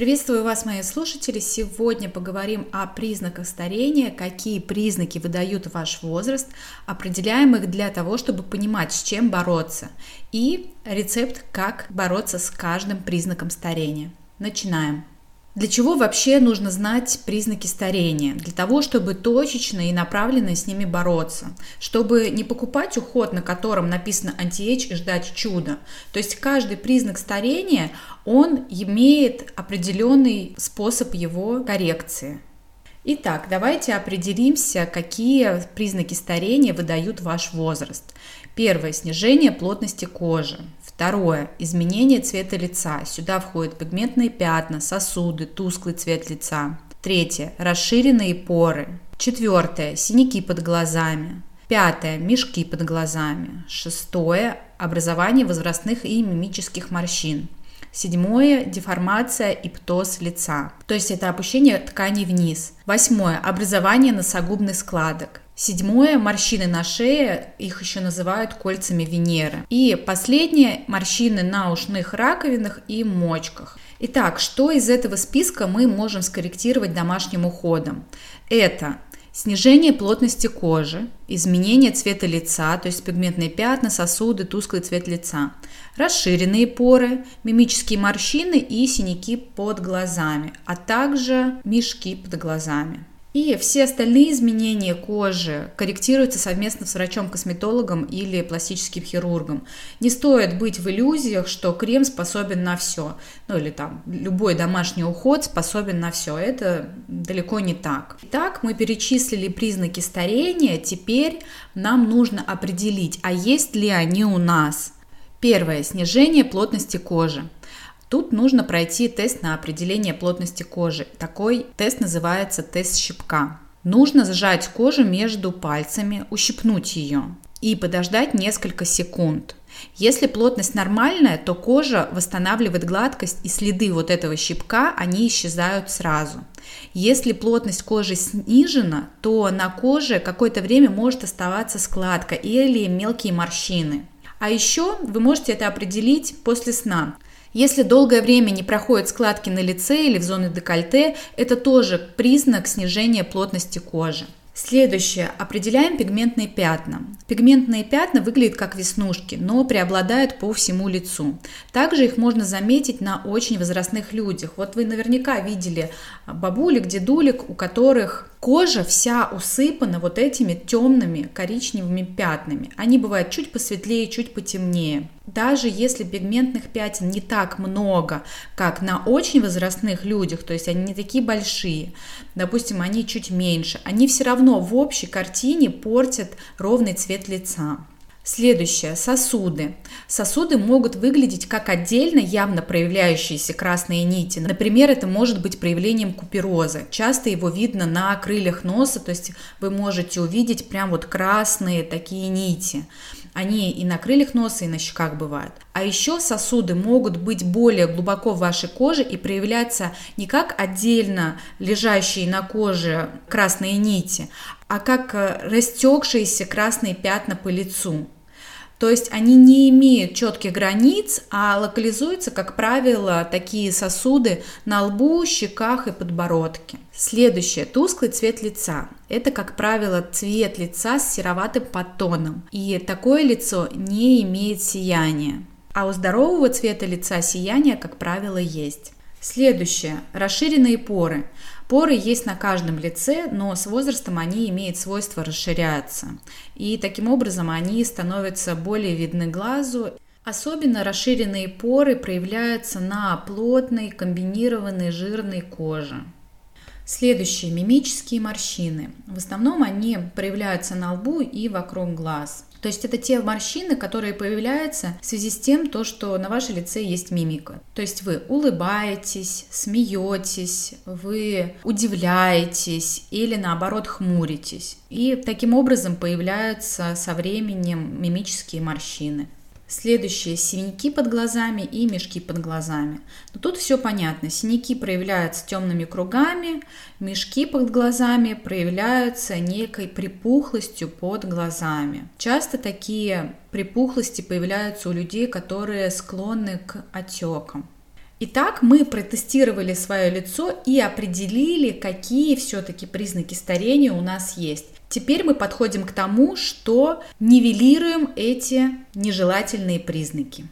Приветствую вас, мои слушатели! Сегодня поговорим о признаках старения, какие признаки выдают ваш возраст, определяем их для того, чтобы понимать, с чем бороться, и рецепт, как бороться с каждым признаком старения. Начинаем! Для чего вообще нужно знать признаки старения? Для того, чтобы точечно и направленно с ними бороться. Чтобы не покупать уход, на котором написано антиэйдж и ждать чуда. То есть каждый признак старения, он имеет определенный способ его коррекции. Итак, давайте определимся, какие признаки старения выдают ваш возраст. Первое – снижение плотности кожи. Второе – изменение цвета лица. Сюда входят пигментные пятна, сосуды, тусклый цвет лица. Третье – расширенные поры. Четвертое – синяки под глазами. Пятое – мешки под глазами. Шестое – образование возрастных и мимических морщин. Седьмое – деформация и птоз лица, то есть это опущение тканей вниз. Восьмое – образование носогубных складок. Седьмое – морщины на шее, их еще называют кольцами Венеры. И последнее – морщины на ушных раковинах и мочках. Итак, что из этого списка мы можем скорректировать домашним уходом? Это снижение плотности кожи, изменение цвета лица, то есть пигментные пятна, сосуды, тусклый цвет лица, расширенные поры, мимические морщины и синяки под глазами, а также мешки под глазами. И все остальные изменения кожи корректируются совместно с врачом-косметологом или пластическим хирургом. Не стоит быть в иллюзиях, что крем способен на все. Ну или там любой домашний уход способен на все. Это далеко не так. Итак, мы перечислили признаки старения. Теперь нам нужно определить, а есть ли они у нас. Первое. Снижение плотности кожи. Тут нужно пройти тест на определение плотности кожи. Такой тест называется тест щипка. Нужно сжать кожу между пальцами, ущипнуть ее и подождать несколько секунд. Если плотность нормальная, то кожа восстанавливает гладкость и следы вот этого щипка, они исчезают сразу. Если плотность кожи снижена, то на коже какое-то время может оставаться складка или мелкие морщины. А еще вы можете это определить после сна. Если долгое время не проходят складки на лице или в зоне декольте, это тоже признак снижения плотности кожи. Следующее. Определяем пигментные пятна. Пигментные пятна выглядят как веснушки, но преобладают по всему лицу. Также их можно заметить на очень возрастных людях. Вот вы наверняка видели бабулек, дедулек, у которых Кожа вся усыпана вот этими темными коричневыми пятнами. Они бывают чуть посветлее, чуть потемнее. Даже если пигментных пятен не так много, как на очень возрастных людях, то есть они не такие большие, допустим, они чуть меньше, они все равно в общей картине портят ровный цвет лица. Следующее – сосуды. Сосуды могут выглядеть как отдельно явно проявляющиеся красные нити. Например, это может быть проявлением купероза. Часто его видно на крыльях носа, то есть вы можете увидеть прям вот красные такие нити. Они и на крыльях носа, и на щеках бывают. А еще сосуды могут быть более глубоко в вашей коже и проявляться не как отдельно лежащие на коже красные нити, а как э, растекшиеся красные пятна по лицу. То есть они не имеют четких границ, а локализуются, как правило, такие сосуды на лбу, щеках и подбородке. Следующее – тусклый цвет лица. Это, как правило, цвет лица с сероватым подтоном. И такое лицо не имеет сияния. А у здорового цвета лица сияние, как правило, есть. Следующее – расширенные поры. Поры есть на каждом лице, но с возрастом они имеют свойство расширяться. И таким образом они становятся более видны глазу. Особенно расширенные поры проявляются на плотной, комбинированной жирной коже. Следующие мимические морщины. В основном они проявляются на лбу и вокруг глаз. То есть это те морщины, которые появляются в связи с тем, то, что на вашем лице есть мимика. То есть вы улыбаетесь, смеетесь, вы удивляетесь или наоборот хмуритесь. И таким образом появляются со временем мимические морщины. Следующее – синяки под глазами и мешки под глазами. Но тут все понятно. Синяки проявляются темными кругами, мешки под глазами проявляются некой припухлостью под глазами. Часто такие припухлости появляются у людей, которые склонны к отекам. Итак, мы протестировали свое лицо и определили, какие все-таки признаки старения у нас есть. Теперь мы подходим к тому, что нивелируем эти нежелательные признаки.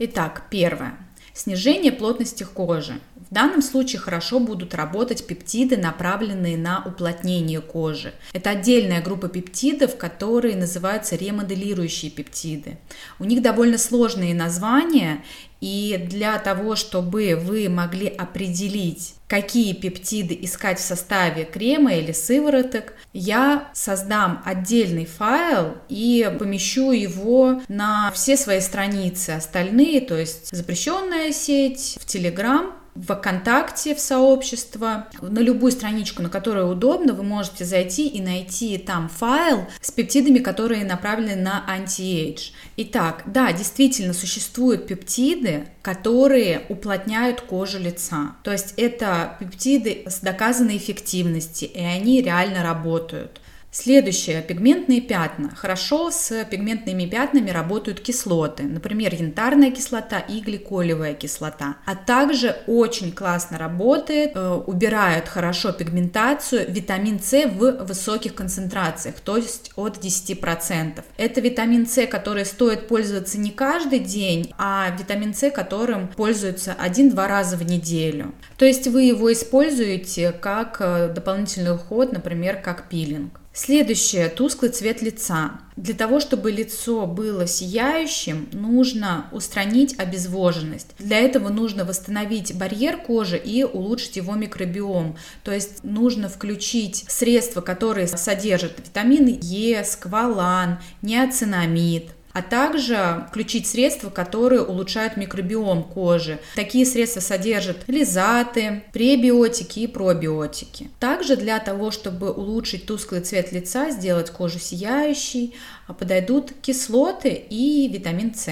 Итак, первое. Снижение плотности кожи. В данном случае хорошо будут работать пептиды, направленные на уплотнение кожи. Это отдельная группа пептидов, которые называются ремоделирующие пептиды. У них довольно сложные названия, и для того, чтобы вы могли определить, какие пептиды искать в составе крема или сывороток, я создам отдельный файл и помещу его на все свои страницы остальные, то есть запрещенная сеть, в Telegram, в ВКонтакте в сообщество, на любую страничку, на которую удобно, вы можете зайти и найти там файл с пептидами, которые направлены на anti-age. Итак, да, действительно существуют пептиды, которые уплотняют кожу лица. То есть это пептиды с доказанной эффективностью, и они реально работают. Следующее. Пигментные пятна. Хорошо с пигментными пятнами работают кислоты, например, янтарная кислота и гликолевая кислота. А также очень классно работает, э, убирают хорошо пигментацию витамин С в высоких концентрациях, то есть от 10%. Это витамин С, который стоит пользоваться не каждый день, а витамин С, которым пользуются один-два раза в неделю. То есть вы его используете как э, дополнительный уход, например, как пилинг. Следующее – тусклый цвет лица. Для того, чтобы лицо было сияющим, нужно устранить обезвоженность. Для этого нужно восстановить барьер кожи и улучшить его микробиом. То есть нужно включить средства, которые содержат витамины Е, сквалан, неоцинамид, а также включить средства, которые улучшают микробиом кожи. Такие средства содержат лизаты, пребиотики и пробиотики. Также для того, чтобы улучшить тусклый цвет лица, сделать кожу сияющей, подойдут кислоты и витамин С.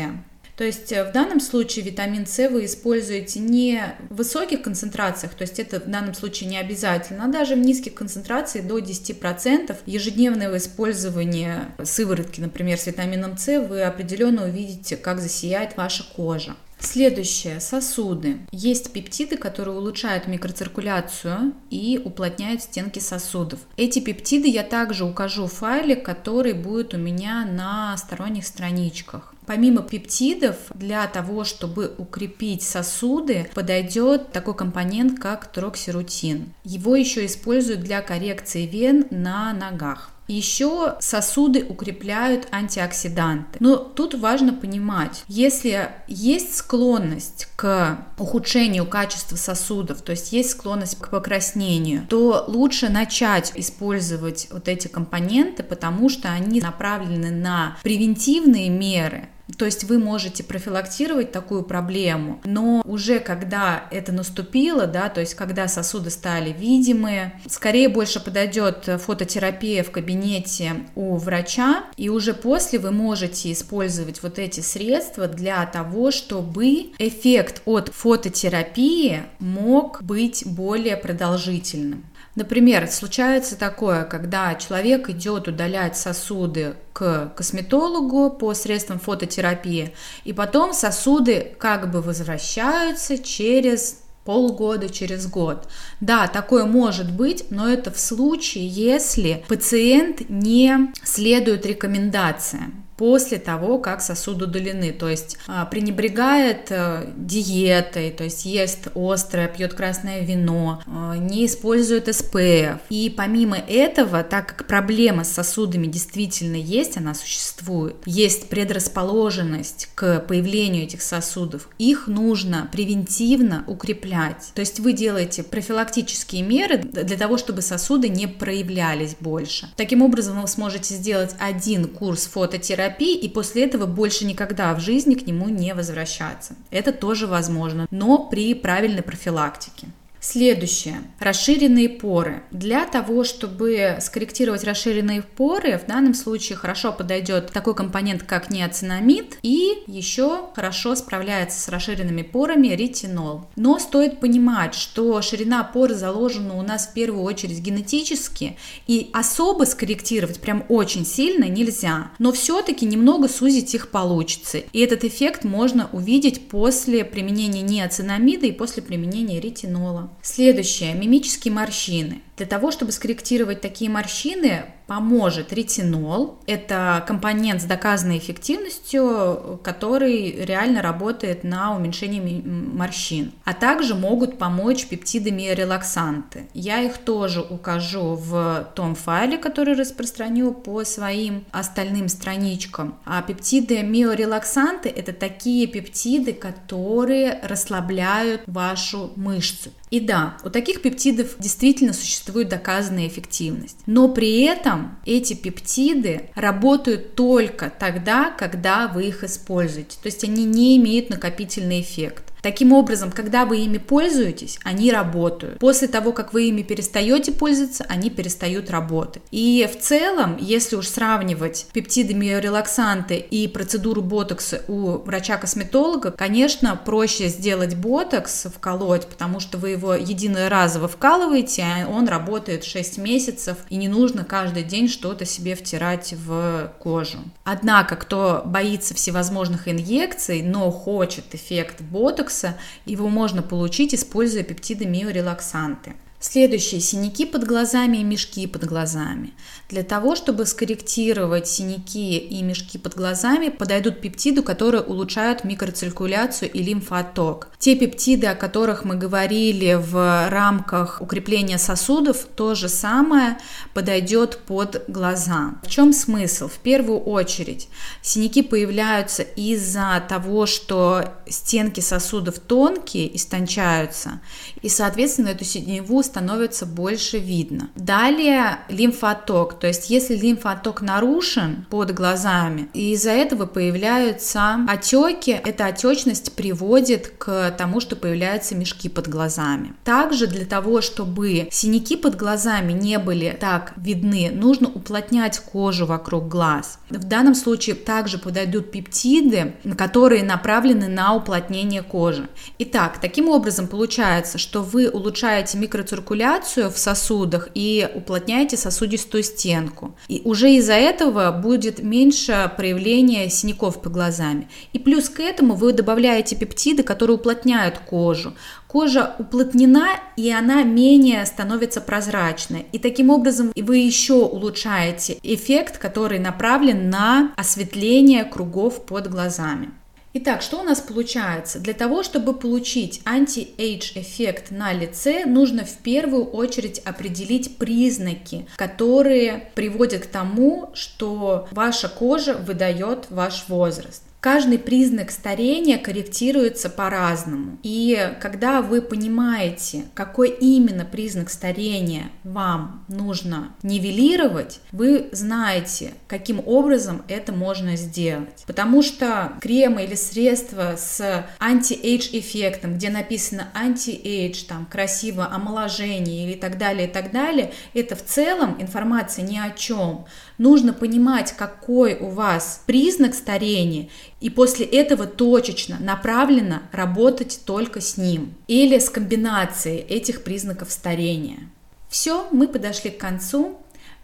То есть э, в данном случае витамин С вы используете не в высоких концентрациях, то есть это в данном случае не обязательно, а даже в низких концентрациях до 10% ежедневного использования сыворотки, например, с витамином С, вы определенно увидите, как засияет ваша кожа. Следующее – сосуды. Есть пептиды, которые улучшают микроциркуляцию и уплотняют стенки сосудов. Эти пептиды я также укажу в файле, который будет у меня на сторонних страничках. Помимо пептидов, для того, чтобы укрепить сосуды, подойдет такой компонент, как троксирутин. Его еще используют для коррекции вен на ногах. Еще сосуды укрепляют антиоксиданты. Но тут важно понимать, если есть склонность к ухудшению качества сосудов, то есть есть склонность к покраснению, то лучше начать использовать вот эти компоненты, потому что они направлены на превентивные меры, то есть вы можете профилактировать такую проблему, но уже когда это наступило, да, то есть когда сосуды стали видимые, скорее больше подойдет фототерапия в кабинете у врача, и уже после вы можете использовать вот эти средства для того, чтобы эффект от фототерапии мог быть более продолжительным. Например, случается такое, когда человек идет удалять сосуды к косметологу по средствам фототерапии, и потом сосуды как бы возвращаются через полгода, через год. Да, такое может быть, но это в случае, если пациент не следует рекомендациям после того, как сосуды удалены, то есть а, пренебрегает э, диетой, то есть ест острое, пьет красное вино, а, не использует СПФ. И помимо этого, так как проблема с сосудами действительно есть, она существует, есть предрасположенность к появлению этих сосудов, их нужно превентивно укреплять. То есть вы делаете профилактические меры для того, чтобы сосуды не проявлялись больше. Таким образом, вы сможете сделать один курс фототерапии терапии и после этого больше никогда в жизни к нему не возвращаться. Это тоже возможно, но при правильной профилактике. Следующее. Расширенные поры. Для того, чтобы скорректировать расширенные поры, в данном случае хорошо подойдет такой компонент, как неоцинамид, и еще хорошо справляется с расширенными порами ретинол. Но стоит понимать, что ширина пор заложена у нас в первую очередь генетически, и особо скорректировать прям очень сильно нельзя. Но все-таки немного сузить их получится. И этот эффект можно увидеть после применения неоцинамида и после применения ретинола. Следующее. Мимические морщины. Для того, чтобы скорректировать такие морщины, поможет ретинол. Это компонент с доказанной эффективностью, который реально работает на уменьшение морщин. А также могут помочь пептиды миорелаксанты. Я их тоже укажу в том файле, который распространю по своим остальным страничкам. А пептиды миорелаксанты – это такие пептиды, которые расслабляют вашу мышцу. И да, у таких пептидов действительно существует доказанная эффективность. Но при этом эти пептиды работают только тогда, когда вы их используете. То есть они не имеют накопительный эффект. Таким образом, когда вы ими пользуетесь, они работают. После того, как вы ими перестаете пользоваться, они перестают работать. И в целом, если уж сравнивать пептиды миорелаксанты и процедуру ботокса у врача-косметолога, конечно, проще сделать ботокс, вколоть, потому что вы его единоразово вкалываете, а он работает 6 месяцев, и не нужно каждый день что-то себе втирать в кожу. Однако, кто боится всевозможных инъекций, но хочет эффект ботокса, ботокса, его можно получить, используя пептиды миорелаксанты. Следующие синяки под глазами и мешки под глазами. Для того, чтобы скорректировать синяки и мешки под глазами, подойдут пептиды, которые улучшают микроциркуляцию и лимфоток. Те пептиды, о которых мы говорили в рамках укрепления сосудов, то же самое подойдет под глаза. В чем смысл? В первую очередь, синяки появляются из-за того, что стенки сосудов тонкие, истончаются, и, соответственно, эту синеву становится больше видно. Далее лимфоток, то есть если лимфоток нарушен под глазами, и из-за этого появляются отеки, эта отечность приводит к тому, что появляются мешки под глазами. Также для того, чтобы синяки под глазами не были так видны, нужно уплотнять кожу вокруг глаз. В данном случае также подойдут пептиды, которые направлены на уплотнение кожи. Итак, таким образом получается, что вы улучшаете микроциркуляцию циркуляцию в сосудах и уплотняете сосудистую стенку. И уже из-за этого будет меньше проявления синяков под глазами. И плюс к этому вы добавляете пептиды, которые уплотняют кожу. Кожа уплотнена, и она менее становится прозрачной. И таким образом вы еще улучшаете эффект, который направлен на осветление кругов под глазами. Итак, что у нас получается? Для того, чтобы получить anti-age эффект на лице, нужно в первую очередь определить признаки, которые приводят к тому, что ваша кожа выдает ваш возраст. Каждый признак старения корректируется по-разному. И когда вы понимаете, какой именно признак старения вам нужно нивелировать, вы знаете, каким образом это можно сделать. Потому что кремы или средства с anti-age эффектом, где написано anti-age, там красиво омоложение или так далее, и так далее, это в целом информация ни о чем. Нужно понимать, какой у вас признак старения, и после этого точечно, направленно работать только с ним или с комбинацией этих признаков старения. Все, мы подошли к концу,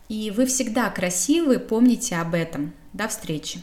и вы всегда красивы, помните об этом. До встречи!